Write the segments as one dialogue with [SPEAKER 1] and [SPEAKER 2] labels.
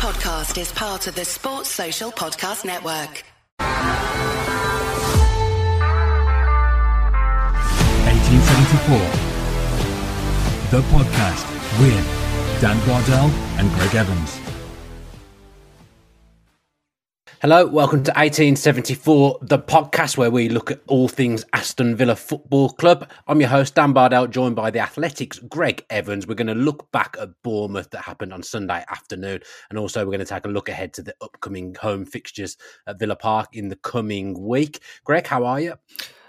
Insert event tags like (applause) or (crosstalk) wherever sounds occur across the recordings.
[SPEAKER 1] podcast is part of the Sports Social Podcast Network.
[SPEAKER 2] 1874. The podcast with Dan Bardell and Gregg Evans.
[SPEAKER 3] Hello, welcome to 1874, the podcast where we look at all things Aston Villa Football Club. I'm your host, Dan Bardell, joined by the Athletics, Gregg Evans. We're going to look back at Bournemouth that happened on Sunday afternoon, and also we're going to take a look ahead to the upcoming home fixtures at Villa Park in the coming week. Gregg, how are you?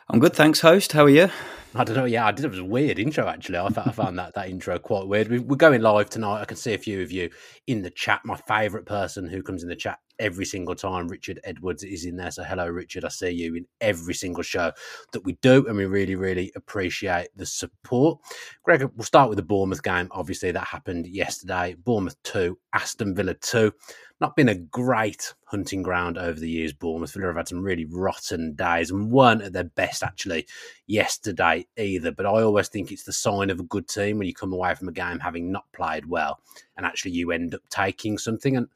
[SPEAKER 4] I'm good, thanks, host. How are you?
[SPEAKER 3] I don't know. Yeah, I did. It was a weird intro, actually. I, I found that that intro quite weird. We, are going live tonight. I can see a few of you in the chat. My favourite person who comes in the chat every single time, Richard Edwards, is in there. So, hello, Richard. I see you in every single show that we do, and we really, really appreciate the support. Gregg, we'll start with the Bournemouth game. Obviously, that happened yesterday. Bournemouth two, Aston Villa two not been a great hunting ground over the years. Bournemouth Villa have had some really rotten days and weren't at their best actually yesterday either. But I always think it's the sign of a good team when you come away from a game having not played well and actually you end up taking something. And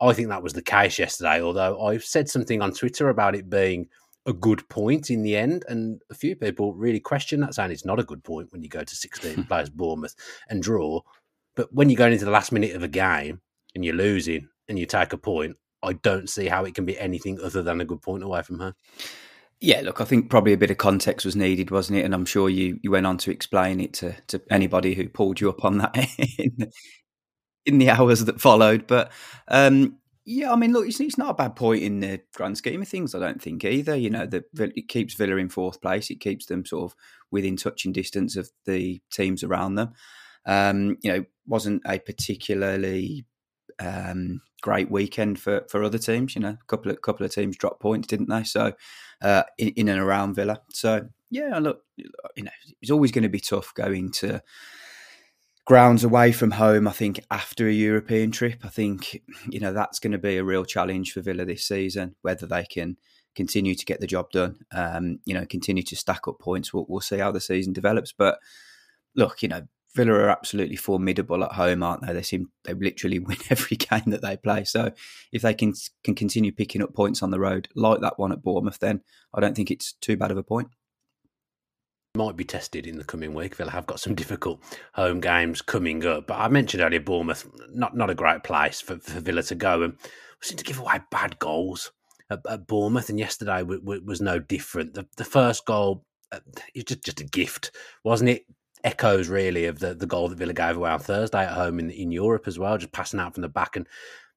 [SPEAKER 3] I think that was the case yesterday. Although I've said something on Twitter about it being a good point in the end, and a few people really question that, saying it's not a good point when you go to 16 (laughs) players Bournemouth and draw. But when you're going into the last minute of a game and you're losing and you take a point, I don't see how it can be anything other than a good point away from her.
[SPEAKER 4] Yeah, look, I think probably a bit of context was needed, wasn't it? And I'm sure you you went on to explain it to, to anybody who pulled you up on that (laughs) in in the (laughs) hours that followed. But um, yeah, I mean, look, it's, it's, not a bad point in the grand scheme of things. I don't think either. You know, the, it keeps Villa in fourth place. It keeps them sort of within touching distance of the teams around them. Um, you know, wasn't a particularly um, great weekend for, for other teams. You know, a couple of couple of teams dropped points, didn't they? So uh, in, in, and around Villa. So yeah, look, you know, it's always going to be tough going to grounds away from home. I think after a European trip, I think you know that's going to be a real challenge for Villa this season. Whether they can continue to get the job done, um, you know, continue to stack up points. We'll, we'll see how the season develops. But look, you know, Villa are absolutely formidable at home, aren't they? They seem they literally (laughs) win every game that they play. So if they can can continue picking up points on the road like that one at Bournemouth, then I don't think it's too bad of a point.
[SPEAKER 3] Might be tested in the coming week. Villa have got some (laughs) difficult home games coming up. But I mentioned earlier Bournemouth, not not a great place for, for Villa to go, and we seem to give away bad goals at, at Bournemouth. And yesterday w- w- was no different. The, the first goal uh, just, just a gift, wasn't it? echoes really of the, the goal that Villa gave away on Thursday at home in in Europe as well, just passing out from the back and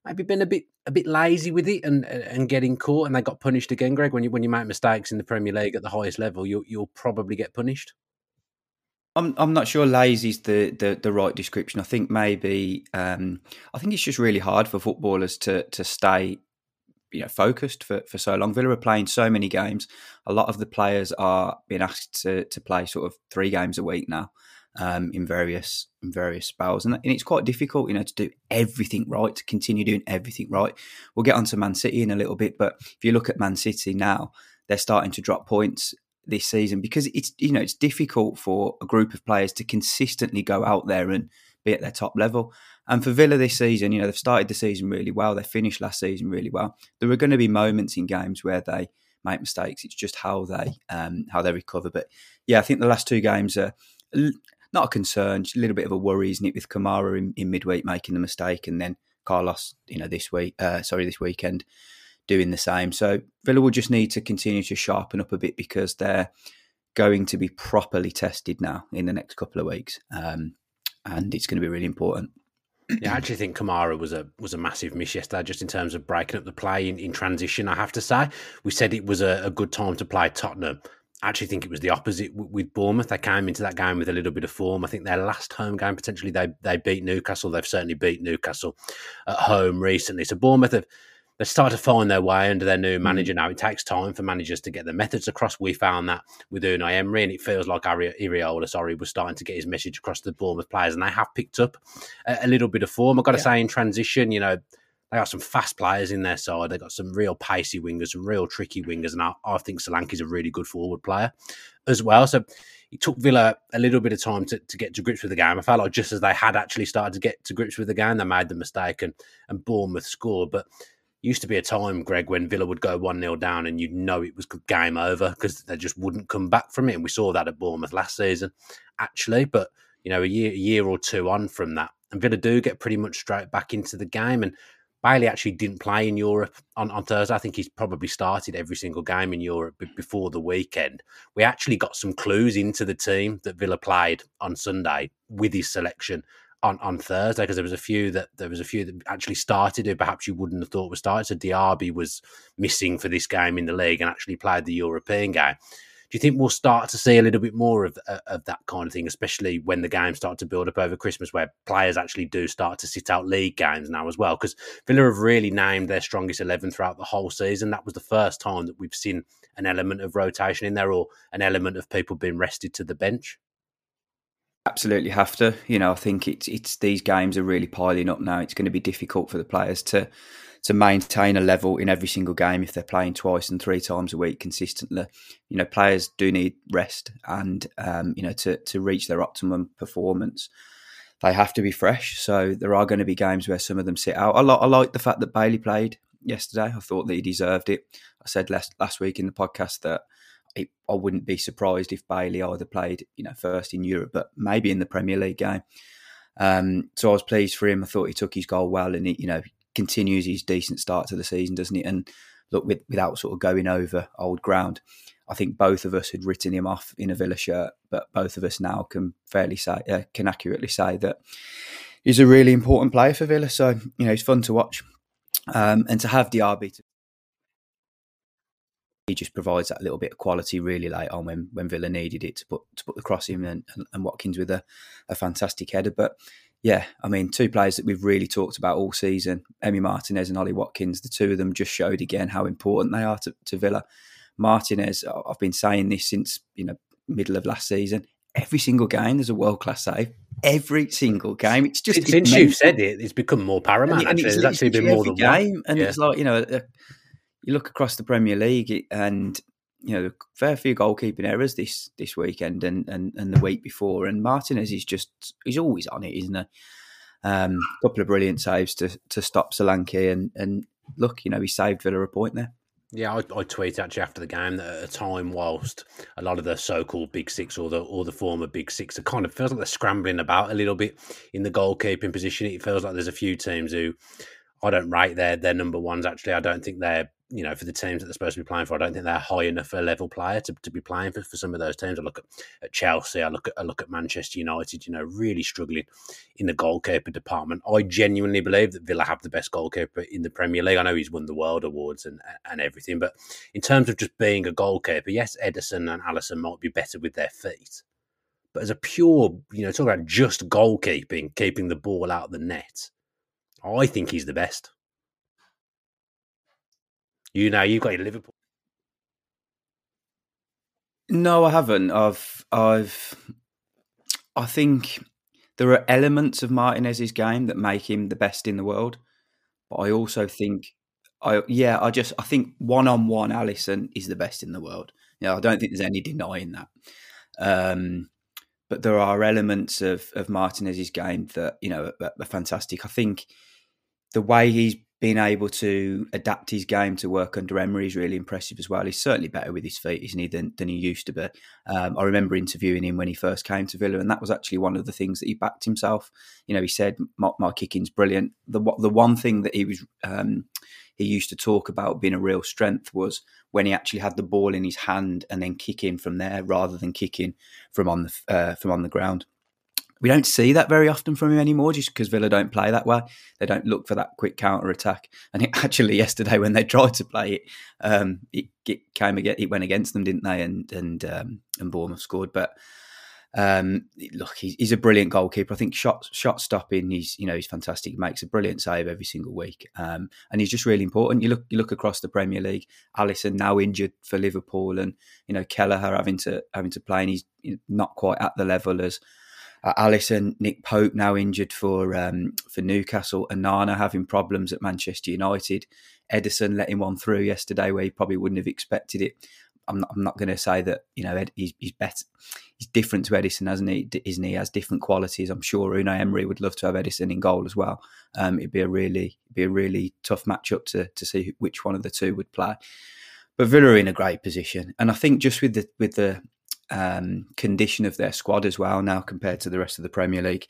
[SPEAKER 3] maybe been a bit a bit lazy with it and and getting caught and they got punished again. Gregg, when you when you make mistakes in the Premier League at the highest level, you'll you'll probably get punished.
[SPEAKER 4] I'm I'm not sure lazy is the, the, the right description. I think maybe um, I think it's just really hard for footballers to to stay you know focused for, for so long. Villa are playing so many games. A lot of the players are being asked to, to play sort of three games a week now um, in various in various spells, and, and it's quite difficult, you know, to do everything right, to continue doing everything right. We'll get onto Man City in a little bit, but if you look at Man City now, they're starting to drop points this season because it's you know it's difficult for a group of players to consistently go out there and be at their top level. And for Villa this season, you know, they've started the season really well. They finished last season really well. There are going to be moments in games where they make mistakes. It's just how they um, how they recover. But yeah, I think the last two games are not a concern, just a little bit of a worry, isn't it, with Kamara in, in midweek making the mistake, and then Carlos, you know, this week, uh, sorry, this weekend doing the same. So Villa will just need to continue to sharpen up a bit because they're going to be properly tested now in the next couple of weeks, um, and it's going to be really important
[SPEAKER 3] yeah, I actually think Kamara was a was a massive miss yesterday, just in terms of breaking up the play in, in transition. I have to say, we said it was a, a good time to play Tottenham. I actually think it was the opposite with Bournemouth. They came into that game with a little bit of form. I think their last home game potentially they they beat Newcastle. They've certainly beat Newcastle at home recently. So Bournemouth have they start to find their way under their new mm. manager now. It takes time for managers to get their methods across. We found that with Unai Emery, and it feels like Iraola, sorry, was starting to get his message across to the Bournemouth players, and they have picked up a, a little bit of form. I've got to yeah. say, in transition, you know, they got some fast players in their side. They got some real pacey wingers, some real tricky wingers, and I, I think Solanke's a really good forward player as well. So it took Villa a little bit of time to, to get to grips with the game. I felt like just as they had actually started to get to grips with the game, they made the mistake and, and Bournemouth scored. But used to be a time, Gregg, when Villa would go 1 0 down and you'd know it was game over because they just wouldn't come back from it. And we saw that at Bournemouth last season, actually. But, you know, a year, a year or two on from that, and Villa do get pretty much straight back into the game. And Bailey actually didn't play in Europe on, on Thursday. I think he's probably started every single game in Europe before the weekend. We actually got some clues into the team that Villa played on Sunday with his selection on, on Thursday because there was a few that there was a few that actually started who perhaps you wouldn't have thought was started. So Diaby was missing for this game in the league and actually played the European game you think we'll start to see a little bit more of uh, of that kind of thing, especially when the games start to build up over Christmas, where players actually do start to sit out league games now as well? Because Villa have really named their strongest eleven throughout the whole season. That was the first time that we've seen an element of rotation in there, or an element of people being rested to the bench.
[SPEAKER 4] Absolutely have to. You know, I think it's it's these games are really piling up now. It's going to be difficult for the players to to maintain a level in every single game if they're playing twice and three times a week consistently. You know, players do need rest, and um, you know to to reach their optimum performance, they have to be fresh. So there are going to be games where some of them sit out. I, like I like the fact that Bailey played yesterday. I thought that he deserved it. I said last last week in the podcast that. It, I wouldn't be surprised if Bailey either played, you know, first in Europe, but maybe in the Premier League game. Um, so I was pleased for him. I thought he took his goal well, and he, you know, continues his decent start to the season, doesn't he? And look, with, without sort of going over old ground, I think both of us had written him off in a Villa shirt, but both of us now can fairly say, uh, can accurately say that he's a really important player for Villa. So you know, he's fun to watch, um, and to have Diaby to he just provides that little bit of quality really late on when, when Villa needed it to put to put the cross in and, and, and Watkins with a, a fantastic header. But yeah, I mean, two players that we've really talked about all season, Emi Martinez and Ollie Watkins, the two of them just showed again how important they are to, to Villa. Martinez, I've been saying this since, you know, middle of last season. Every single game, there's a world class save. Every single game, it's just
[SPEAKER 3] since you've said it, it's become more paramount. And, actually, it's, actually been more than
[SPEAKER 4] game,
[SPEAKER 3] one.
[SPEAKER 4] and yeah. it's like you know, you look across the Premier League, and you know, fair few goalkeeping errors this this weekend and, and, and the week before. And Martinez is just he's always on it, isn't he? Um, couple of brilliant saves to to stop Solanke and and look, you know, he saved Villa a point there.
[SPEAKER 3] Yeah, I, I actually after the game that at a time whilst a lot of the so-called big six or the or the former big six, it kind of feels like they're scrambling about a little bit in the goalkeeping position. It feels like there's a few teams who I don't rate their their number ones. Actually, I don't think they're you know, for the teams that they're supposed to be playing for, I don't think they're high enough a level player to, to be playing for, for some of those teams. I look at, at Chelsea, I look at I look at Manchester United, you know, really struggling in the goalkeeper department. I genuinely believe that Villa have the best goalkeeper in the Premier League. I know he's won the world awards and and everything, but in terms of just being a goalkeeper, yes, Ederson and Alisson might be better with their feet. But as a pure, you know, talk about just goalkeeping, keeping the ball out of the net, I think he's the best. You know, you've got your Liverpool.
[SPEAKER 4] No, I haven't. I've, I've, I think there are elements of Martinez's game that make him the best in the world, but I also think, I yeah, I just I think one on one, Alisson is the best in the world. Yeah, I don't think there's any denying that. Um, but there are elements of of Martinez's game that you know are, are fantastic. I think the way he's being able to adapt his game to work under Emery is really impressive as well. He's certainly better with his feet, isn't he, than, than he used to be. Um, I remember interviewing him when he first came to Villa, and that was actually one of the things that he backed himself. You know, he said, "My, my kicking's brilliant." The the one thing that he was um, he used to talk about being a real strength was when he actually had the ball in his hand and then kicking from there rather than kicking from on the uh, from on the ground we don't see that very often from him anymore just because Villa don't play that way. They don't look for that quick counter attack. And it, (laughs) actually, yesterday when they tried to play it, um, it, it, came again, it went against them, didn't they? And and um, and Bournemouth scored. But um, look, he's, he's, a brilliant goalkeeper. I think shot shot stopping, he's you know he's fantastic. He makes a brilliant save every single week, um, and he's just really important. You look you look across the Premier League. Alisson now injured for Liverpool, and you know Kelleher having to having to play, and he's not quite at the level as uh, Alisson, Nick Pope now injured for um, for Newcastle, and Nana having problems at Manchester United. Ederson letting one through yesterday where he probably wouldn't have expected it. I'm not, I'm not going to say that you know Ed, he's, he's better. He's different to Ederson, hasn't he? Isn't he? he? Has different qualities. I'm sure Unai Emery would love to have Ederson in goal as well. Um, it'd be a really be a really tough matchup to to see which one of the two would play. But Villa are in a great position, and I think just with the with the um, condition of their squad as well now compared to the rest of the Premier League.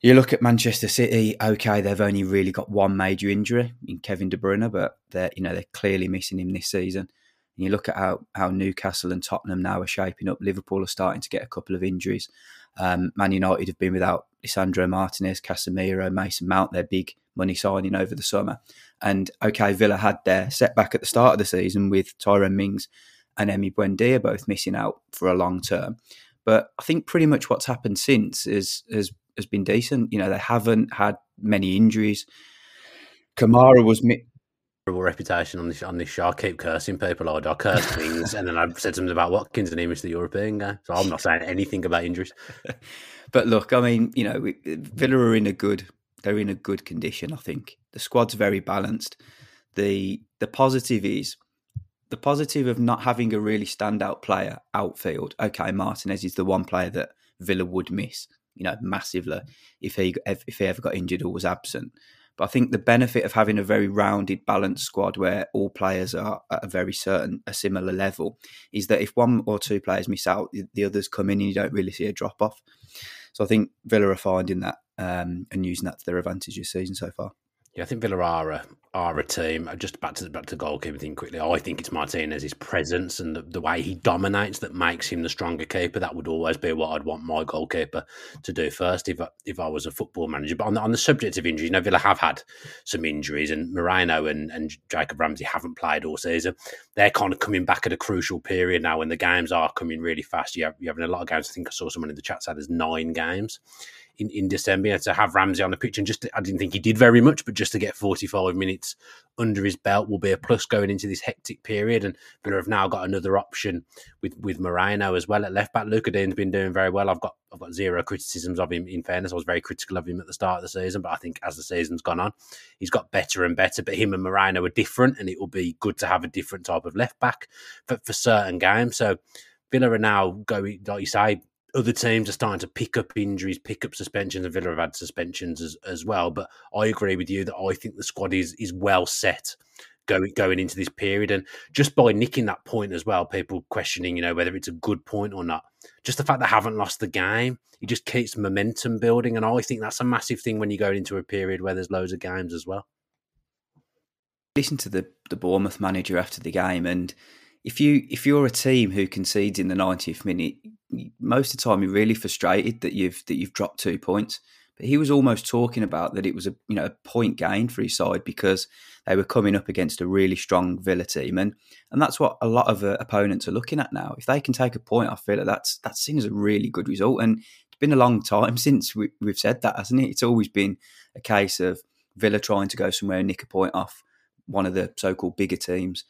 [SPEAKER 4] You look at Manchester City. Okay, they've only really got one major injury in Kevin De Bruyne, but they're you know they're clearly missing him this season. And you look at how, how Newcastle and Tottenham now are shaping up. Liverpool are starting to get a couple of injuries. Um, Man United have been without Lisandro Martinez, Casemiro, Mason Mount, their big money signing over the summer. And okay, Villa had their setback at the start of the season with Tyrone Mings and Emi Buendia both missing out for a long term. But I think pretty much what's happened since is has has been decent. You know, they haven't had many injuries. Kamara was mi-
[SPEAKER 3] reputation on this on this show. I keep cursing people. I, I curse things, and then I've said something about Watkins and he missed the European game. So I'm not saying anything about injuries. (laughs)
[SPEAKER 4] but look, I mean, you know, Villa are in a good they're in a good condition. I think the squad's very balanced. the The positive is the positive of not having a really standout player outfield. Okay, Martinez is the one player that Villa would miss, you know, massively if he if he ever got injured or was absent. But I think the benefit of having a very rounded, balanced squad where all players are at a very certain, a similar level, is that if one or two players miss out, the others come in and you don't really see a drop off. So I think Villa are finding that um, and using that to their advantage this season so far.
[SPEAKER 3] Yeah, I think Villa are a, team. Uh, just back to back to goalkeeper thing quickly. I think it's Martinez's presence and the, the, way he dominates that makes him the stronger keeper. That would always be what I'd want my goalkeeper to do first if I, if I was a football manager. But on the, on the subject of injuries, you know, Villa have had some injuries, and Moreno and, and Jacob Ramsey haven't played all season. They're kind of coming back at a crucial period now when the games are coming really fast. You have, you're having a lot of games. I think I saw someone in the chat say there's nine games in, in December to have Ramsey on the pitch. And just to, I didn't think he did very much, but just to get 45 minutes under his belt will be a plus going into this hectic period. And Villa have now got another option with with Moreno as well at left back. Lucas Digne's been doing very well. I've got I've got zero criticisms of him. In fairness, I was very critical of him at the start of the season, but I think as the season's gone on, he's got better and better. But him and Moreno are different, and it will be good to have a different type of left back for, for certain games. So Villa are now going, like you say, other teams are starting to pick up injuries, pick up suspensions, and Villa have had suspensions as, as well. But I agree with you that I think the squad is is well set going going into this period. And just by nicking that point as well, people questioning, you know, whether it's a good point or not. Just the fact they haven't lost the game, it just keeps momentum building. And I think that's a massive thing when you go into a period where there's loads of games as well.
[SPEAKER 4] Listen to the the Bournemouth manager after the game and if you if you're a team who concedes in the 90th minute, most of the time you're really frustrated that you've that you've dropped two points. But he was almost talking about that it was a you know a point gain for his side because they were coming up against a really strong Villa team, and and that's what a lot of uh, opponents are looking at now. If they can take a point, I feel like that's that's seen as a really good result. And it's been a long time (laughs) since we, we've said that, hasn't it? It's always been a case of Villa trying to go somewhere and nick a point off one of the so-called bigger teams.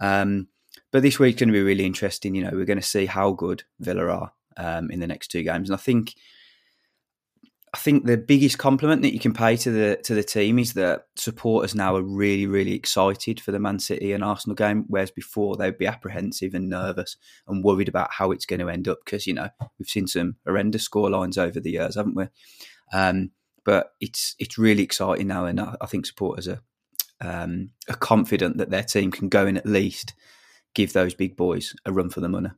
[SPEAKER 4] Um, but this week's going to be really interesting. You know, we're going to see how good Villa are um, in the next two games, and I think I think the biggest compliment that you can pay to the to the team is that supporters now are really really excited for the Man City and Arsenal game, whereas before they'd be apprehensive and nervous and worried about how it's going to end up because you know we've seen some horrendous score lines over the years, haven't we? Um, but it's it's really exciting now, and I, I think supporters are um, are confident that their team can go in at least give those big boys a run for the money.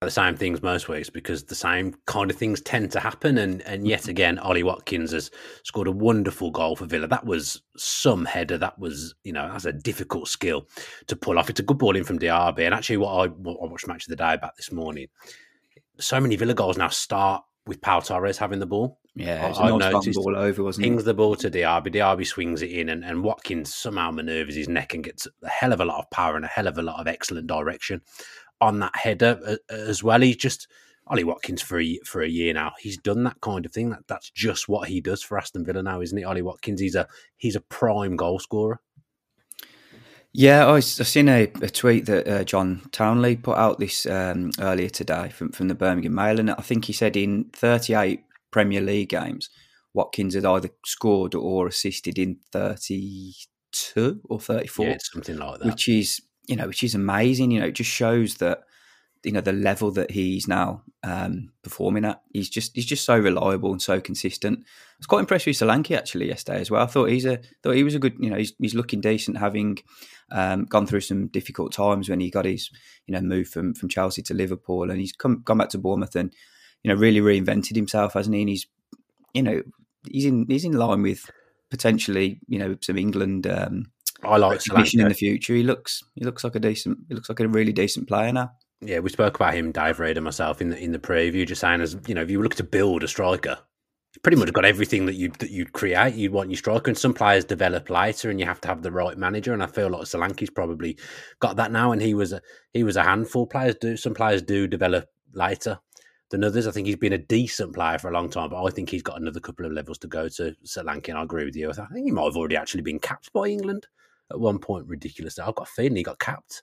[SPEAKER 3] The same things most weeks because the same kind of things tend to happen. And and yet mm-hmm. again, Ollie Watkins has scored a wonderful goal for Villa. That was some header. That was, you know, that's a difficult skill to pull off. It's a good ball in from Diaby. And actually, what I, what I watched Match of the Day about this morning, so many Villa goals now start with Pau Torres having the ball.
[SPEAKER 4] Yeah, a nice ball over, wasn't
[SPEAKER 3] it? The ball to Diaby. Diaby swings it in, and, and Watkins somehow manoeuvres his neck and gets a hell of a lot of power and a hell of a lot of excellent direction on that header uh, uh, as well. He's just Ollie Watkins for a, for a year now. He's done that kind of thing. That that's just what he does for Aston Villa now, isn't it? Ollie Watkins. He's a he's a prime goal scorer.
[SPEAKER 4] Yeah, I, have seen a, a, tweet that uh, John Townley put out this um, earlier today from, from the Birmingham Mail, and I think he said in 38 Premier League games, Watkins had either scored or assisted in 32 or 34.
[SPEAKER 3] Yeah, something like that.
[SPEAKER 4] Which is you know, which is amazing. You know, it just shows that you know the level that he's now um, performing at. He's just he's just so reliable and so consistent. I was quite impressed with Solanke actually yesterday as well. I thought he's a thought he was a good. You know, he's, he's looking decent, having um, gone through some difficult times when he got his you know move from from Chelsea to Liverpool, and he's come gone back to Bournemouth and you know really reinvented himself, hasn't he? And he's you know he's in he's in line with potentially you know some England. Um,
[SPEAKER 3] I like
[SPEAKER 4] recognition in the future. He looks he looks like a decent he looks like a really decent player now.
[SPEAKER 3] Yeah, we spoke about him, Reed and myself in the in the preview, just saying as you know, if you look to build a striker, you've pretty much got everything that you that you'd create. You'd want your striker, and some players develop later, and you have to have the right manager. And I feel like Solanke's probably got that now, and he was a he was a handful. Players do some players do develop later than others. I think he's been a decent player for a long time, but I think he's got another couple of levels to go to Solanke. And I agree with you. I think he might have already actually been capped by England at one point. Ridiculous. I've got a feeling he got capped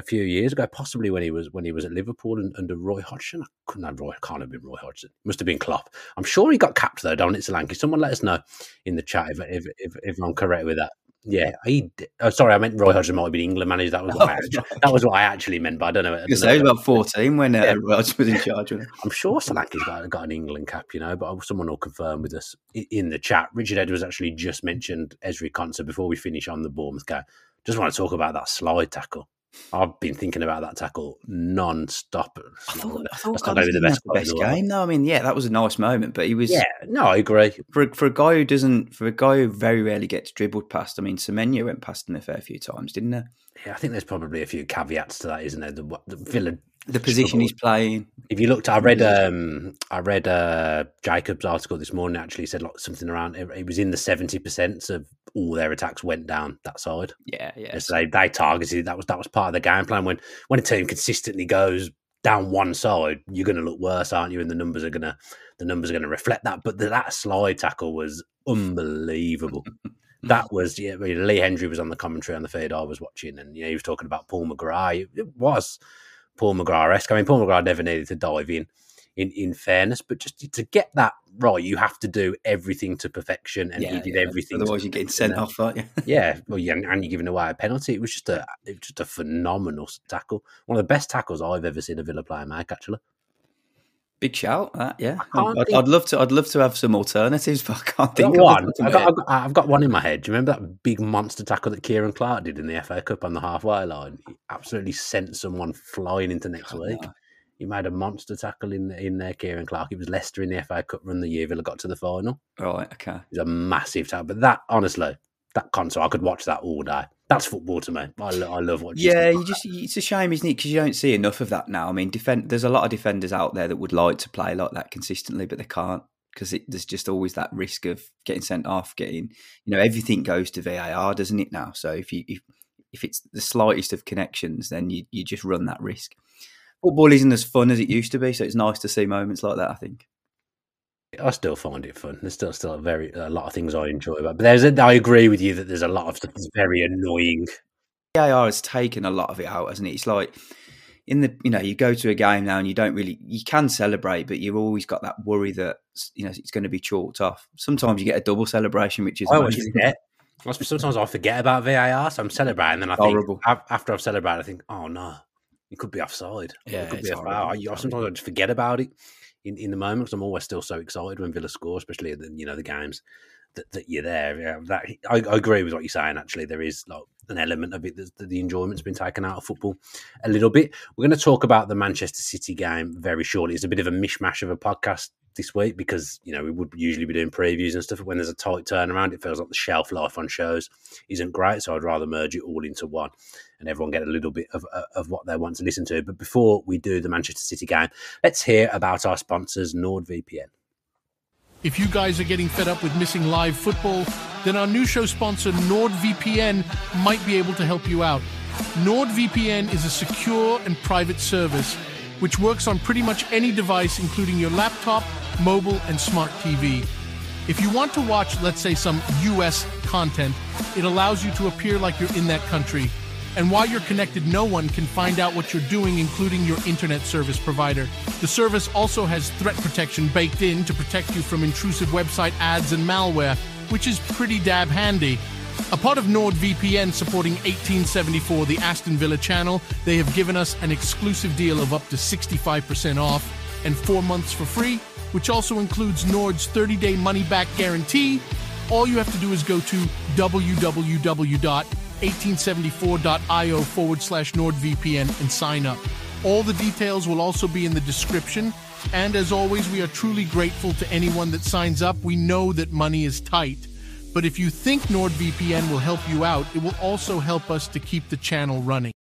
[SPEAKER 3] a few years ago, possibly when he was when he was at Liverpool and, under Roy Hodgson. I couldn't have Roy, can't have been Roy Hodgson. Must have been Klopp. I'm sure he got capped though, Dominic Solanke. Someone let us know in the chat if if, if, if I'm correct with that. Yeah, he. Oh, sorry, I meant Roy Hodgson might have been England manager. That was what, oh, I, actually, that was what I actually meant, but I don't know. I
[SPEAKER 4] don't know. about fourteen when uh, yeah. Roy Hodgson was in charge.
[SPEAKER 3] I'm sure Solanke's got, got an England cap, you know, but someone will confirm with us in the chat. Richard Edwards actually just mentioned Ezri Konsa before we finish on the Bournemouth game. Just want to talk about that slide tackle. I've been thinking about that tackle non-stop.
[SPEAKER 4] I thought, I thought maybe the best, the best game. No, I mean, yeah, that was a nice moment, but he was.
[SPEAKER 3] Yeah, no, I agree.
[SPEAKER 4] For for a guy who doesn't, for a guy who very rarely gets dribbled past. I mean, Semenyo went past him a fair few times, didn't he?
[SPEAKER 3] Yeah, I think there's probably a few caveats to that, isn't there? The, the Villa
[SPEAKER 4] the position he's playing.
[SPEAKER 3] If you looked, I read um, I read uh, Jacob's article this morning. Actually, said like something around it, was in the seventy percent of all their attacks went down that side.
[SPEAKER 4] Yeah, yeah.
[SPEAKER 3] So they, they targeted that was that was part of the game plan. When when a team consistently goes down one side, you're going to look worse, aren't you? And the numbers are gonna the numbers are going to reflect that. But the, that slide tackle was unbelievable. (laughs) that was yeah. Lee Hendrie was on the commentary on the feed I was watching, and you know he was talking about Paul McGrath. It was Paul McGrath esque. I mean, Paul McGrath never needed to dive in, in in fairness, but just to get that right, you have to do everything to perfection, and yeah, he did yeah. everything.
[SPEAKER 4] Otherwise, you're getting sent off, aren't you? (laughs)
[SPEAKER 3] yeah, well, yeah, and you're giving away a penalty. It was just a it was just a phenomenal tackle, one of the best tackles I've ever seen a Villa player make. Actually,
[SPEAKER 4] Big shout, yeah. I'd, think... I'd, love to. I'd love to have some alternatives, (laughs) but I can't think
[SPEAKER 3] of one. I've got, I've, got, I've got, one in my head. Do you remember that big monster tackle that Ciaran Clark did in the FA Cup on the halfway line? He absolutely sent someone flying into next oh, week. No. He made a monster tackle in in there, Ciaran Clark. It was Leicester in the FA Cup run the year Villa got to the final.
[SPEAKER 4] Right, okay.
[SPEAKER 3] It was a massive tackle, but that honestly, that concert, I could watch that all day that's football to me. I, I love watching.
[SPEAKER 4] Yeah, you just it's a shame, isn't it? Because you don't see enough of that now. I mean, defend. There's a lot of defenders out there that would like to play like that consistently, but they can't because there's just always that risk of getting sent off. Getting you know everything goes to VAR, doesn't it now? So if you if, if it's the slightest of connections, then you you just run that risk. Football isn't as fun as it used to be, so it's nice to see moments like that. I think.
[SPEAKER 3] I still find it fun. There's still still a very a lot of things I enjoy about. But there's a, I agree with you that there's a lot of stuff that's very annoying.
[SPEAKER 4] VAR has taken a lot of it out, hasn't it? It's like in the you know you go to a game now and you don't really you can celebrate, but you've always got that worry that you know it's going to be chalked off. Sometimes you get a double celebration, which is
[SPEAKER 3] I always forget. Sometimes I forget about VAR, so I'm celebrating, and then I think after I've celebrated, I think, oh no, it could be offside. Yeah, it could be a foul. I, Sometimes I just forget about it in, in the moment because I'm always still so excited when Villa score, especially the you know the games that, that you're there. Yeah, that I, I, agree with what you're saying. Actually, there is like an element of it that the enjoyment's been taken out of football a little bit. We're going to talk about the Manchester City game very shortly. It's a bit of a mishmash of a podcast this week because you know we would usually be doing previews and stuff. But when there's a tight turnaround, it feels like the shelf life on shows isn't great. So I'd rather merge it all into one and everyone get a little bit of, uh, of what they want to listen to. But before we do the Manchester City game, let's hear about our sponsors, NordVPN.
[SPEAKER 5] If you guys are getting fed up with missing live football, then our new show sponsor, NordVPN, might be able to help you out. NordVPN is a secure and private service which works on pretty much any device, including your laptop, mobile, and smart TV. If you want to watch, let's say, some US content, it allows you to appear like you're in that country. And while you're connected, no one can find out what you're doing, including your internet service provider. The service also has threat protection baked in to protect you from intrusive website ads and malware, which is pretty dab handy. A part of NordVPN supporting 1874, the Aston Villa channel, they have given us an exclusive deal of up to 65% off and four months for free, which also includes Nord's 30 day money back guarantee. All you have to do is go to www.1874.io forward slash NordVPN and sign up. All the details will also be in the description. And as always, we are truly grateful to anyone that signs up. We know that money is tight. But if you think NordVPN will help you out, it will also help us to keep the channel running.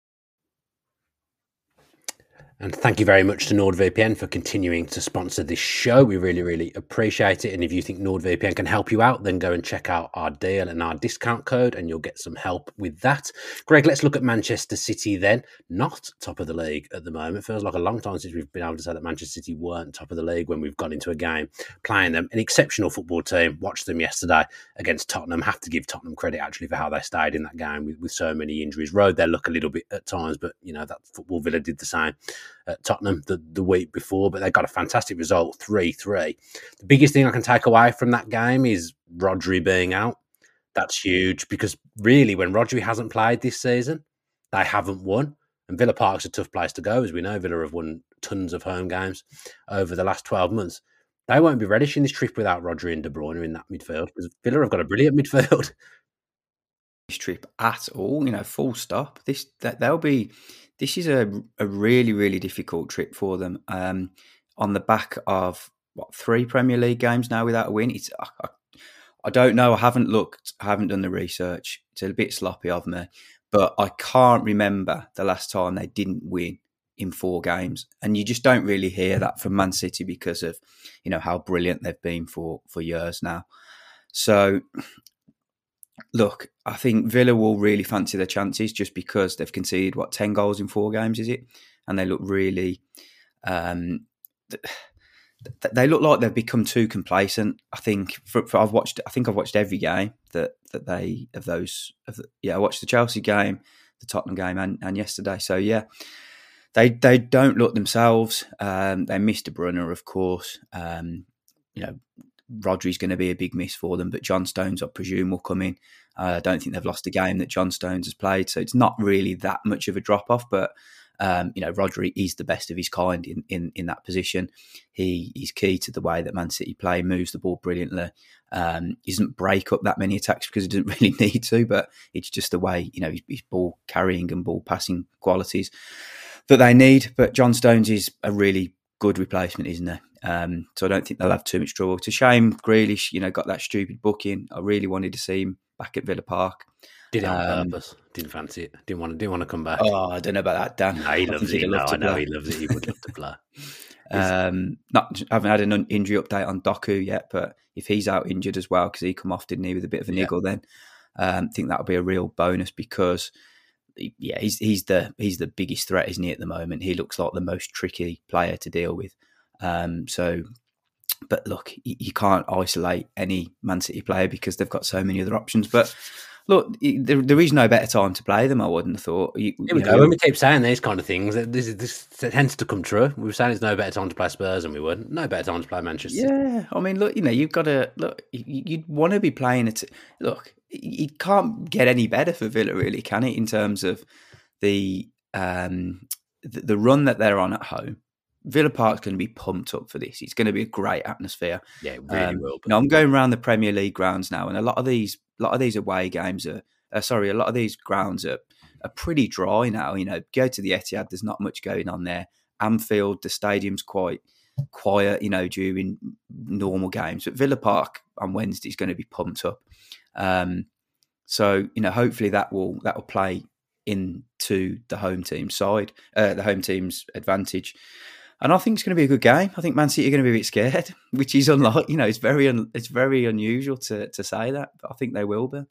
[SPEAKER 3] And thank you very much to NordVPN for continuing to sponsor this show. We really, really appreciate it. And if you think NordVPN can help you out, then go and check out our deal and our discount code, and you'll get some help with that. Gregg, let's look at Manchester City then. Not top of the league at the moment. Feels like a long time since we've been able to say that Manchester City weren't top of the league when we've gone into a game playing them. An exceptional football team. Watched them yesterday against Tottenham. Have to give Tottenham credit actually for how they stayed in that game with, with so many injuries. Rode their luck a little bit at times, but you know that football Villa did the same at Tottenham the, the week before, but they got a fantastic result 3 3. The biggest thing I can take away from that game is Rodri being out. That's huge because really, when Rodri hasn't played this season, they haven't won. And Villa Park's a tough place to go, as we know. Villa have won tons of home games over the last 12 months. They won't be relishing this trip without Rodri and De Bruyne in that midfield because Villa have got a brilliant (laughs) midfield.
[SPEAKER 4] Trip at all, you know, full stop. This that they'll be this is a, a really, really difficult trip for them. Um, on the back of what three Premier League games now without a win. It's I, I, don't know. I haven't looked. I haven't done the research. It's a bit sloppy of me, but I can't remember the last time they didn't win in four games. And you just don't really hear that from Man City because of you know how brilliant they've been for for years now. So look, I think Villa will really fancy their chances just because they've conceded what ten goals in four games, is it? And they look really, um, they look like they've become too complacent. I think for, for, I've watched, I think I've watched every game that that they of those. Of the, yeah, I watched the Chelsea game, the Tottenham game, and, and yesterday. So yeah. They they don't look themselves. Um, they missed De Bruyne, of course. Um, you know, Rodri's going to be a big miss for them, but John Stones, I presume, will come in. Uh, I don't think they've lost a game that John Stones has played, so it's not really that much of a drop off. But um, you know, Rodri is the best of his kind in, in, in that position. He he's key to the way that Man City play, moves the ball brilliantly. Um, doesn't break up that many attacks because he doesn't (laughs) really need to, but it's just the way you know his, his ball carrying and ball passing qualities that they need. But John Stones is a really good replacement, isn't there? Um, so I don't think they'll have too much trouble. It's a shame Grealish, you know, got that stupid booking. I really wanted to see him back at Villa Park.
[SPEAKER 3] Did it on um, purpose? Didn't fancy it. Didn't want to. Didn't want to come back.
[SPEAKER 4] Oh, I don't know about that, Dan.
[SPEAKER 3] No, he loves it. No, I know he loves it. He would love to play. (laughs)
[SPEAKER 4] um, not, I haven't had an injury update on Doku yet, but if he's out injured as well, because he come off, didn't he, with a bit of a niggle, yeah. then um, I think that'll be a real bonus because yeah, he's he's the he's the biggest threat, isn't he? At the moment, he looks like the most tricky player to deal with. Um, so, but look, you can't isolate any Man City player because they've got so many other options. But look, there, there is no better time to play them. I wouldn't have thought.
[SPEAKER 3] You, Here we go. When we keep saying these kind of things, this is this tends to come true. We were saying it's no better time to play Spurs, and we would no better time to play Manchester.
[SPEAKER 4] Yeah, I mean, look, you know, you've got to look. You'd want to be playing it. Look, it can't get any better for Villa, really, can it? In terms of the um, the, the run that they're on at home Villa Park's going to be pumped up for this. It's going to be a great atmosphere.
[SPEAKER 3] Yeah, it really um, will.
[SPEAKER 4] Be. You I'm going around the Premier League grounds now, and a lot of these, a lot of these away games are, uh, sorry, a lot of these grounds are are pretty dry now. You know, go to the Etihad. There's not much going on there. Anfield, the stadium's quite quiet. You know, during normal games, but Villa Park on Wednesday is going to be pumped up. Um, so you know, hopefully that will that will play into the home team side, uh, the home team's advantage. And I think it's going to be a good game. I think Man City are going to be a bit scared, (laughs) which is unlike, you know, it's very un, it's very unusual to to say that, but I think they will be.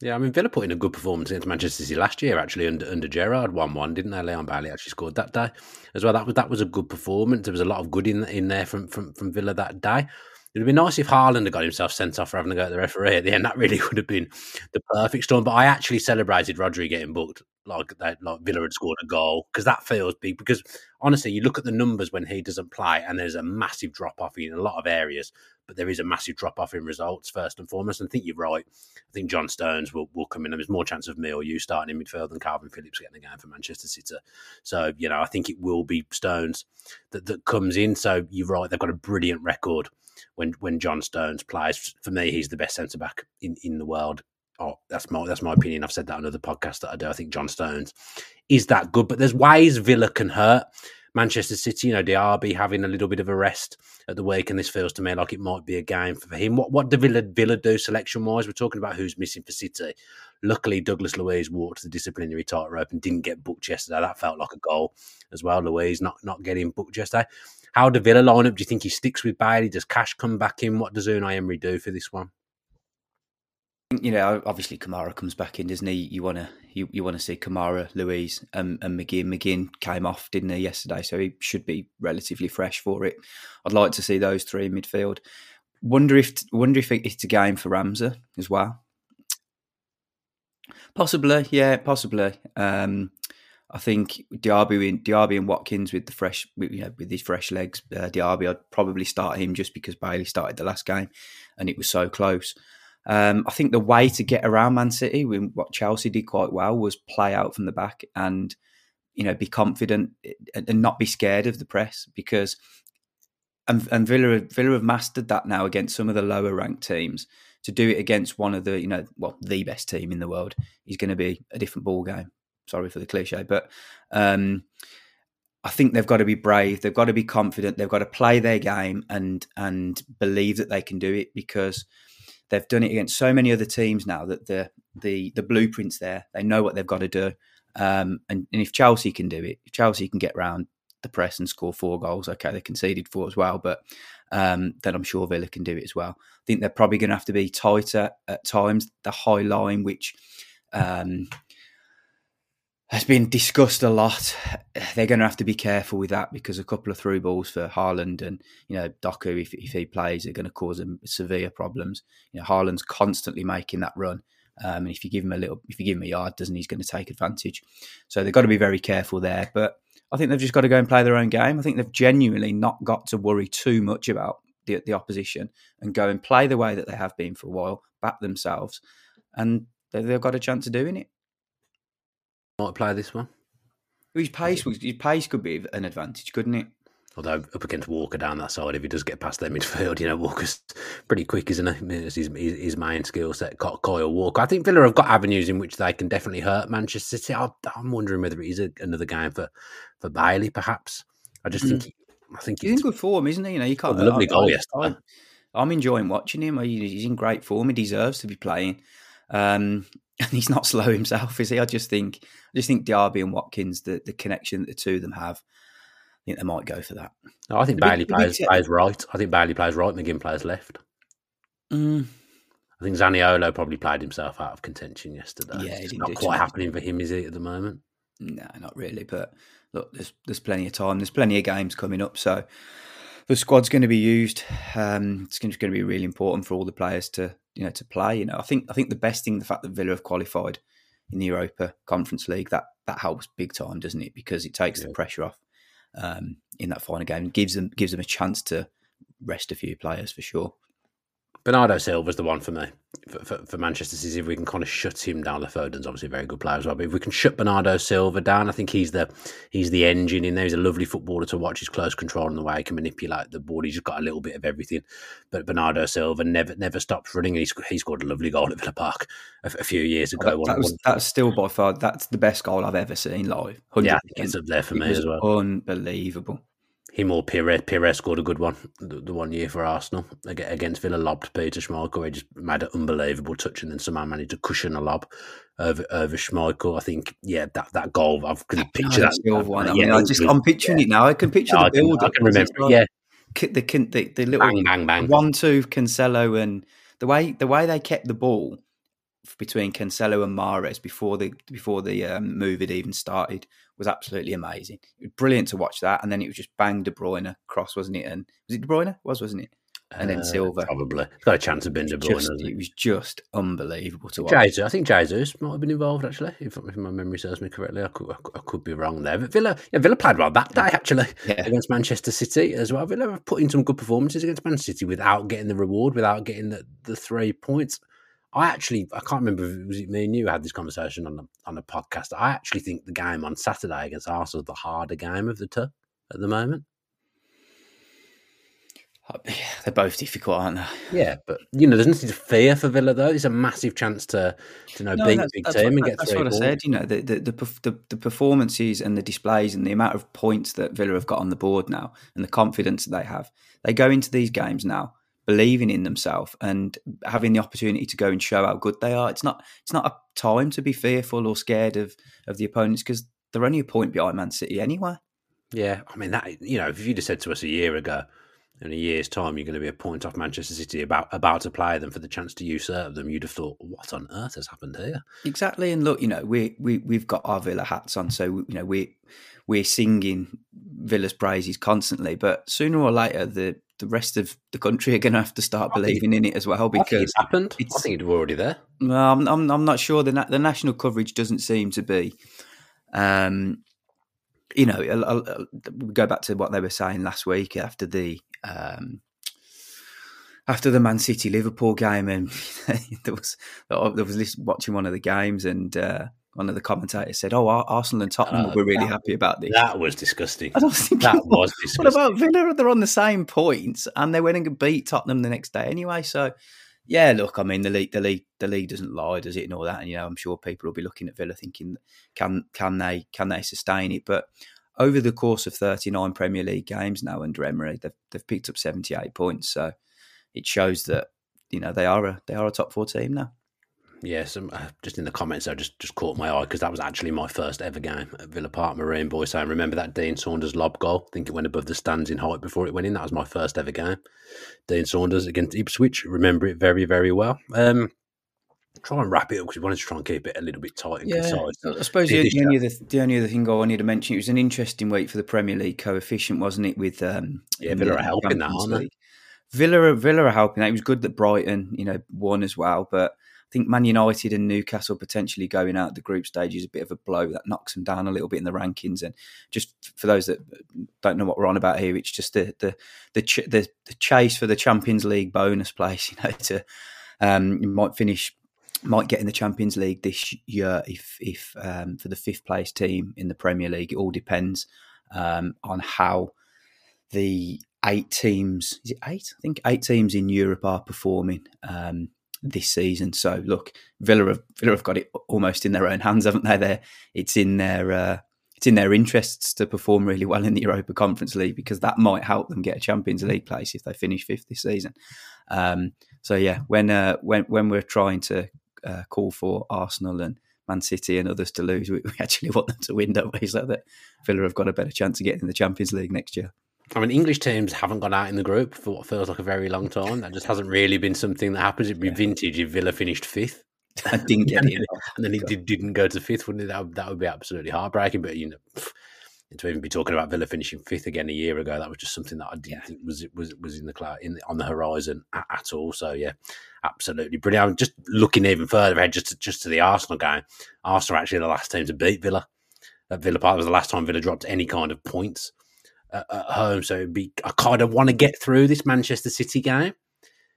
[SPEAKER 3] Yeah, I mean Villa put in a good performance against Manchester City last year, actually under under Gerrard, one one, didn't they? Leon Bailey actually scored that day as well. That was that was a good performance. There was a lot of good in in there from from, from Villa that day. It'd be nice if Haaland had got himself sent off for having to go at the referee at the end. (laughs) That really would have been the perfect storm. But I actually celebrated Rodri getting booked like that, like Villa had scored a goal because that feels big. Because honestly, you look at the numbers when he doesn't play, and there's a massive drop off in a lot of areas. but there is a massive drop off in results first and foremost. And I think you're right. I think John Stones will, will come in. There's more chance of me or you starting in midfield than Kalvin Phillips getting a game for Manchester City. So you know, I think it will be Stones that that comes in. So you're right. They've got a brilliant record when when John Stones plays. For me, he's the best centre back in, in the world. Oh, that's my that's my opinion. I've said that on other podcasts that I do. I think John Stones is that good, but there's ways Villa can hurt Manchester City. You know, Diaby having a little bit of a rest at the week, and this feels to me like it might be a game for him. What what do Villa Villa do selection wise? We're talking about who's missing for City. Luckily, Douglas Luiz walked the disciplinary tightrope and didn't get booked yesterday. That felt like a goal as well. Luiz not not getting booked yesterday. How do Villa line up? Do you think he sticks with Bailey? Does Cash come back in? What does Unai Emery do for this one?
[SPEAKER 4] You know, obviously Kamara comes back in, doesn't he? You want to you, you want to see Kamara, Luiz, and, and McGinn. McGinn came off, didn't he, yesterday? So he should be relatively fresh for it. I'd like to see those three in midfield. Wonder if wonder if it's a game for Ramsey as well. Possibly, yeah, possibly. Um, I think Diaby and Diaby and Watkins with the fresh, you know, with his fresh legs. Uh, Diaby, I'd probably start him just because Bailey started the last game, and it was so close. Um, I think the way to get around Man City, what Chelsea did quite well, was play out from the back and you know be confident and not be scared of the press because and, and Villa Villa have mastered that now against some of the lower ranked teams. To do it against one of the you know well the best team in the world is going to be a different ball game sorry for the cliche, but um, I think they've got to be brave. They've got to be confident. They've got to play their game and and believe that they can do it because they've done it against so many other teams now that the the the blueprints there. They know what they've got to do. Um, and, and if Chelsea can do it, if Chelsea can get round the press and score four goals, okay, they conceded four as well, but um, then I'm sure Villa can do it as well. I think they're probably going to have to be tighter at times. The high line, which um, has been discussed a lot. They're going to have to be careful with that because a couple of through balls for Haaland and you know Doku, if, if he plays, are going to cause him severe problems. You know Haaland's constantly making that run, um, and if you give him a little, if you give him a yard, doesn't he's going to take advantage. So they've got to be very careful there. But I think they've just got to go and play their own game. I think they've genuinely not got to worry too much about the, the opposition and go and play the way that they have been for a while, back themselves, and they've got a chance of doing it
[SPEAKER 3] might play this one.
[SPEAKER 4] His pace, his pace could be an advantage, couldn't it?
[SPEAKER 3] Although up against Walker down that side, if he does get past their midfield, you know Walker's pretty quick, isn't he? It's his, his main skill set. Kyle Walker. I think Villa have got avenues in which they can definitely hurt Manchester City. I'm wondering whether it is a, another game for for Bailey, perhaps. I just think. Mm. I think
[SPEAKER 4] he's in good form, isn't he? You know, you can't.
[SPEAKER 3] Oh, lovely goal yesterday.
[SPEAKER 4] I'm enjoying watching him. He's in great form. He deserves to be playing. Um, and (laughs) he's not slow himself, is he? I just think, I just think Diaby and Watkins, the, the connection that the two of them have, I think they might go for that.
[SPEAKER 3] No, I think Bailey plays, plays right. I think Bailey plays right. McGinn plays left.
[SPEAKER 4] Mm.
[SPEAKER 3] I think Zaniolo probably played himself out of contention yesterday.
[SPEAKER 4] Yeah,
[SPEAKER 3] it's not quite happening for him, is it, at the moment?
[SPEAKER 4] No, not really. But look, there's there's plenty of time. There's plenty of games coming up, so the squad's going to be used. Um, it's going to be really important for all the players to you know to play. You know, I think I think the best thing the fact that Villa have qualified in the Europa Conference League that that helps big time, doesn't it? Because it takes yeah. the pressure off um, in that final game and gives them gives them a chance to rest a few players for sure.
[SPEAKER 3] Bernardo Silva's the one for me for, for, for, Manchester City. If we can kind of shut him down, Foden's obviously a very good player as well. But if we can shut Bernardo Silva down, I think he's the he's the engine in there. He's a lovely footballer to watch. He's close control and the way he can manipulate the ball. He's just got a little bit of everything. But Bernardo Silva never never stops running. He's he scored a lovely goal at Villa Park a, a few years ago.
[SPEAKER 4] That, that was, that's still by far that's the best goal I've ever seen live.
[SPEAKER 3] 100%. Yeah, it's up there for me as well.
[SPEAKER 4] Unbelievable
[SPEAKER 3] him or Pires. Pires scored a good one the, the, one year for Arsenal against Villa. Lobbed Peter Schmeichel. He just made an unbelievable touch and then somehow managed to cushion a lob over over Schmeichel. I think yeah, that that goal. I've can picture that.
[SPEAKER 4] one. I mean, I just I'm picturing it now. I can picture yeah, the build.
[SPEAKER 3] I can, I can remember. yeah,
[SPEAKER 4] the, the the, little
[SPEAKER 3] bang bang bang
[SPEAKER 4] one two Cancelo and the way the way they kept the ball between Cancelo and Mahrez before the before the um, move had even started was absolutely amazing. It was brilliant to watch that, and then it was just bang De Bruyne cross, wasn't it? And was it De Bruyne? It was wasn't it? and then
[SPEAKER 3] Uh,
[SPEAKER 4] Silva.
[SPEAKER 3] Probably. It's got a chance of being De Bruyne,
[SPEAKER 4] Just,
[SPEAKER 3] it?
[SPEAKER 4] it was just unbelievable to watch.
[SPEAKER 3] Jesus, I think Jesus might have been involved actually, if, if my memory serves me correctly. I could, I could- I could be wrong there. But Villa, yeah, Villa played well that day actually
[SPEAKER 4] Yeah.
[SPEAKER 3] against Manchester City as well. Villa have put in some good performances against Manchester City without getting the reward, without getting the, the three points. I actually, I can't remember if it was it me and you had this conversation on the on the podcast. I actually think the game on Saturday against Arsenal is the harder game of the two at the moment.
[SPEAKER 4] Uh, they're both difficult, aren't they?
[SPEAKER 3] Yeah, but you know, there's nothing to fear for Villa though. It's a massive chance to to you know
[SPEAKER 4] No,
[SPEAKER 3] beat a big team
[SPEAKER 4] what,
[SPEAKER 3] and get
[SPEAKER 4] that's
[SPEAKER 3] three
[SPEAKER 4] what I said. You know, the the, the the the performances and the displays and the amount of points that Villa have got on the board now, and the confidence that they have. They go into these games now believing in themselves and having the opportunity to go and show how good they are. It's not it's not a time to be fearful or scared of of the opponents because they're only a point behind Man City anyway.
[SPEAKER 3] Yeah, I mean that. You know, if you'd have said to us a year ago, in a year's time, you're going to be a point off Manchester City about about to play them for the chance to usurp them, you'd have thought, what on earth has happened here?
[SPEAKER 4] Exactly, and look, you know, we we we've got our Villa hats on, so you know we we're singing Villa's praises constantly. But sooner or later, the the rest of the country are going to have to start
[SPEAKER 3] I think-
[SPEAKER 4] believing in it as well because
[SPEAKER 3] it's happened. I
[SPEAKER 4] it's-
[SPEAKER 3] think it was already there.
[SPEAKER 4] well, I'm, I'm I'm not sure the na- the national coverage doesn't seem to be. Um, you know, I'll- I'll- I'll- go back to what they were saying last week after the um, after the Man City Liverpool game, and (laughs) there was there was watching one of the games, and uh, one of the commentators said, "Oh, Arsenal and Tottenham
[SPEAKER 3] Uh,
[SPEAKER 4] were really
[SPEAKER 3] that-
[SPEAKER 4] happy about this."
[SPEAKER 3] That was disgusting.
[SPEAKER 4] I was thinking,
[SPEAKER 3] That was disgusting.
[SPEAKER 4] what about Villa? They're on the same points, and they went and beat Tottenham the next day anyway. So, yeah, look, I mean, the league, the league, the league doesn't lie, does it, and all that? And you know, I'm sure people will be looking at Villa thinking, can can they can they sustain it? But over the course of 39 Premier League games now under Emery, they've they've picked up 78 points. So it shows that you know they are a they are a top four team now.
[SPEAKER 3] Yes, um, uh, just in the comments, I just just caught my eye because that was actually my first ever game at Villa Park Marine Boy. saying, remember that Dean Saunders lob goal? I think it went above the stands in height before it went in. That was my first ever game. Dean Saunders against Ipswich. Remember it very, very well. Um, try and wrap it up because we wanted to try and keep it a little bit tight and concise.
[SPEAKER 4] I suppose the, the only other the only other thing I wanted to mention it was an interesting week for the Premier League coefficient, wasn't it? With um,
[SPEAKER 3] Yeah, Villa are helping that, aren't they?
[SPEAKER 4] Villa, Villa are helping. That. It was good that Brighton, you know, won as well, but I think Man United and Newcastle potentially going out the group stage is a bit of a blow that knocks them down a little bit in the rankings. And just for those that don't know what we're on about here, it's just the the the ch- the, the chase for the Champions League bonus place. (laughs) You know, to um, you might finish might get in the Champions League this year if if um, for the fifth place team in the Premier League. It all depends um, on how the eight teams is it eight? I think eight teams in Europe are performing um, this season. So look, Villa have Villa have got it almost in their own hands, haven't they? There, it's in their uh, it's in their interests to perform really well in the Europa Conference League because that might help them get a Champions League place if they finish fifth this season. Um, so yeah, when uh, when when we're trying to uh, call for Arsenal and Man City and others to lose, we, (laughs) we actually want them to win, don't we? So that Villa have got a better chance of getting in the Champions League next year.
[SPEAKER 3] I mean, English teams haven't gone out in the group for what feels like a very long time. That just hasn't really been something that happens. It'd be vintage if Villa finished fifth.
[SPEAKER 4] I didn't get it. (laughs)
[SPEAKER 3] and then he did, didn't go to fifth, wouldn't it? That, would- that would be absolutely heartbreaking. But you know, (sighs) to even be talking about Villa finishing fifth again a year ago, that was just something that I didn't
[SPEAKER 4] Yeah.
[SPEAKER 3] think was was was in the cloud in the, on the horizon at, at all. So yeah, absolutely brilliant. I'm just looking even further ahead, just to, just to the Arsenal game. Arsenal are actually the last team to beat Villa. At Villa Park was the last time Villa dropped any kind of points at, home. So it'd be I kind of want to get through this Manchester City game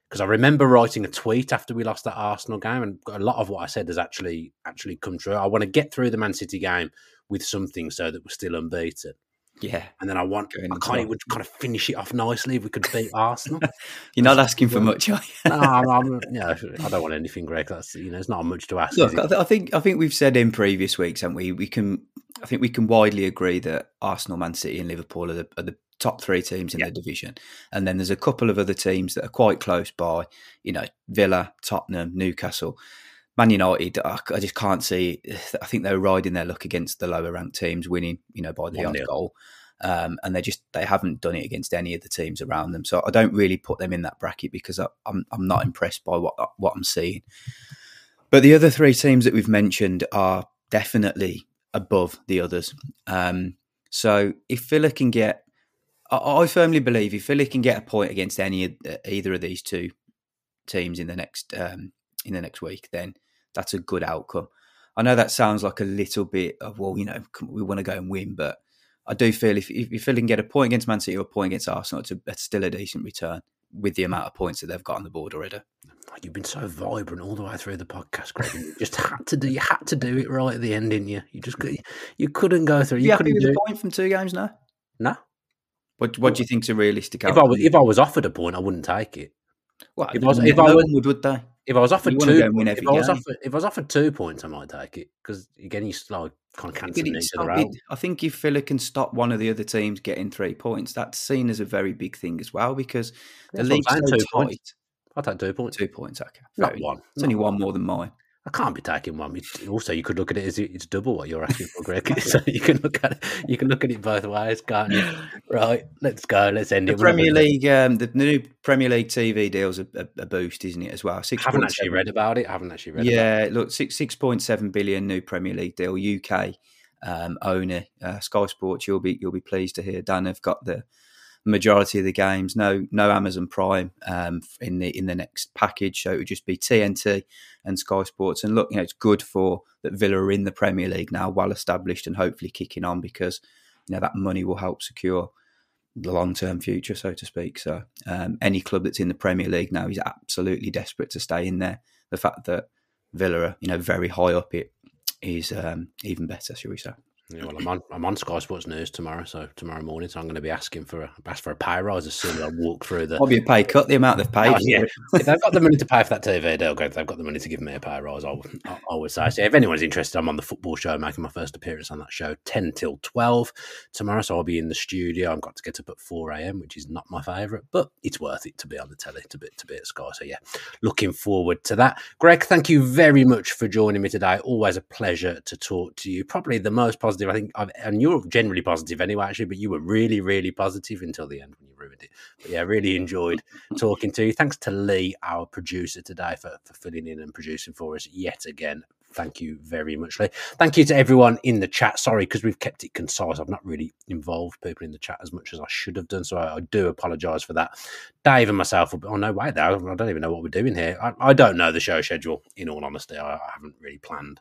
[SPEAKER 3] because I remember writing a tweet after we lost that Arsenal game, and a lot of what I said has actually actually come true. I want to get through the Man City game with something so that we're still unbeaten,
[SPEAKER 4] Yeah,
[SPEAKER 3] and then I want I kind of would kind of finish it off nicely if we could beat Arsenal. (laughs)
[SPEAKER 4] you're not asking for much, are you?
[SPEAKER 3] no, I'm, I'm, (laughs) you know, I don't want anything, Gregg. That's you know, it's not much to ask.
[SPEAKER 4] Look, I, th- I think I think we've said in previous weeks, haven't we? We can, I think we can widely agree that Arsenal, Man City, and Liverpool are the, are the top three teams in the division, and then there's a couple of other teams that are quite close by. You know, Villa, Tottenham, Newcastle, Man United. I, just can't see. I think they're riding their luck against the lower ranked teams, winning. You know, by the odd goal. Um, and they just they haven't done it against any of the teams around them. So I don't really put them in that bracket because I, I'm I'm not impressed by what what I'm seeing. But the other three teams that we've mentioned are definitely above the others. Um, so if Villa can get I, I firmly believe if Villa can get a point against any either of these two teams in the next um, in the next week, then that's a good outcome. I know that sounds like a little bit of well, you know, we want to go and win, but I do feel if if, if can get a point against Man City or a point against Arsenal, it's, a, it's still a decent return with the amount of points that they've got on the board already.
[SPEAKER 3] You've been so vibrant all the way through the podcast, Gregg. You just had to do. You had to do it right at the end, didn't you? You just you couldn't go through. You,
[SPEAKER 4] you
[SPEAKER 3] couldn't
[SPEAKER 4] happy with
[SPEAKER 3] do
[SPEAKER 4] a point from two games now?
[SPEAKER 3] No.
[SPEAKER 4] What What do you think's a realistic?
[SPEAKER 3] If I was, if I was offered a point, I wouldn't take it.
[SPEAKER 4] well,
[SPEAKER 3] if I was- if I
[SPEAKER 4] would, would they?
[SPEAKER 3] If I was offered two,
[SPEAKER 4] go and win
[SPEAKER 3] if I was offered, if I was offered two points, I might take it because again, you like kind of cancelling each other out.
[SPEAKER 4] I think if Villa can stop one of the other teams getting three points, that's seen as a very big thing as well because the league's so
[SPEAKER 3] two
[SPEAKER 4] tight.
[SPEAKER 3] points. I'll take two points.
[SPEAKER 4] Two points, okay.
[SPEAKER 3] Not
[SPEAKER 4] fair
[SPEAKER 3] one.
[SPEAKER 4] It's only
[SPEAKER 3] Not
[SPEAKER 4] one more than mine.
[SPEAKER 3] I can't be taking one. Also, you could look at it as it's double what you're asking for, Gregg. (laughs) (laughs) so you can look at it. You can look at it both ways, can't you? Right, let's go. Let's end
[SPEAKER 4] The
[SPEAKER 3] it.
[SPEAKER 4] Premier League, um, the new Premier League TV deal's a, a, a boost, isn't it? As well,
[SPEAKER 3] I haven't actually read about it. I haven't actually read.
[SPEAKER 4] Yeah, look, six six point seven billion new Premier League deal. UK um, owner uh, Sky Sports. You'll be you'll be pleased to hear Dan have got the majority of the games. No no Amazon Prime um, in the in the next package. So it would just be TNT and Sky Sports. And look, you know, it's good for that Villa are in the Premier League now, well established and hopefully kicking on because you know that money will help secure the long term future, so to speak. So um, any club that's in the Premier League now is absolutely desperate to stay in there. The fact that Villa are, you know, very high up it is um, even better, shall we say?
[SPEAKER 3] Yeah, well, I'm on. I'm on Sky Sports News tomorrow, so tomorrow morning. So I'm going to be asking for a ask for a pay rise as soon as I walk through the.
[SPEAKER 4] Be a pay cut, the amount they've paid.
[SPEAKER 3] Oh, yeah. if they've got the money to pay for that TV deal. They've got the money to give me a pay rise, I would, I, I would say. So if anyone's interested, I'm on the football show, making my first appearance on that show, ten till twelve tomorrow. So I'll be in the studio. I've got to get up at four a.m., which is not my favourite, but it's worth it to be on the telly, to be to be at Sky. So yeah, looking forward to that. Gregg, thank you very much for joining me today. Always a pleasure to talk to you. Probably the most positive I think I've, and you're generally positive anyway, actually, but you were really, really positive until the end when you ruined it. But yeah, really enjoyed talking to you. Thanks to Lee, our producer today, for, for filling in and producing for us yet again. Thank you very much, Lee. Thank you to everyone in the chat. Sorry, because we've kept it concise. I've not really involved people in the chat as much as I should have done. So I, I do apologise for that. Dave and myself will be, oh, no, wait, though. I don't even know what we're doing here. I, I don't know the show schedule, in all honesty. I, I haven't really planned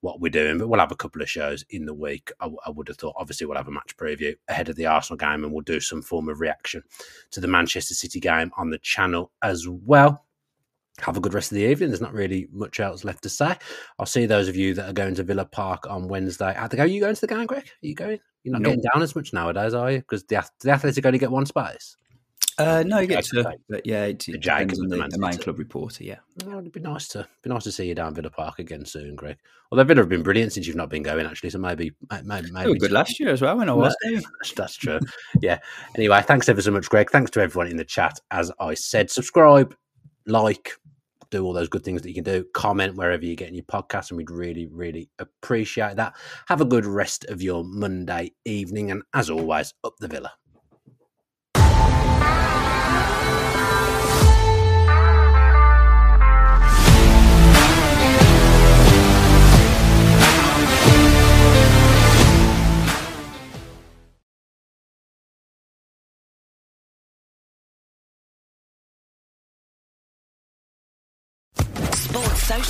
[SPEAKER 3] what we're doing, but we'll have a couple of shows in the week. I, w- I would have thought, obviously, we'll have a match preview ahead of the Arsenal game and we'll do some form of reaction to the Manchester City game on the channel as well. Have a good rest of the evening. There's not really much else left to say. I'll see those of you that are going to Villa Park on Wednesday. At the go, are you going to the game, Gregg? Are you going? You're not
[SPEAKER 4] No.
[SPEAKER 3] getting down as much nowadays, are you? Because the, the Athletic only get one space.
[SPEAKER 4] Uh, no, you get
[SPEAKER 3] Okay.
[SPEAKER 4] to, but yeah, it,
[SPEAKER 3] The
[SPEAKER 4] it depends on
[SPEAKER 3] and the
[SPEAKER 4] the, the main club reporter. Yeah,
[SPEAKER 3] Oh, it'd be nice to be nice to see you down Villa Park again soon, Gregg. Although Villa have been brilliant since you've not been going, actually. So maybe, maybe,
[SPEAKER 4] they
[SPEAKER 3] maybe
[SPEAKER 4] were good last year as well when I was (laughs) there.
[SPEAKER 3] That's, that's true. yeah. Anyway, thanks ever so much, Gregg. Thanks to everyone in the chat. As I said, subscribe, like, do all those good things that you can do. Comment wherever you're getting your podcast, and we'd really, really appreciate that. Have a good rest of your Monday evening, and as always, up the Villa.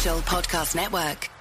[SPEAKER 1] Podcast Network.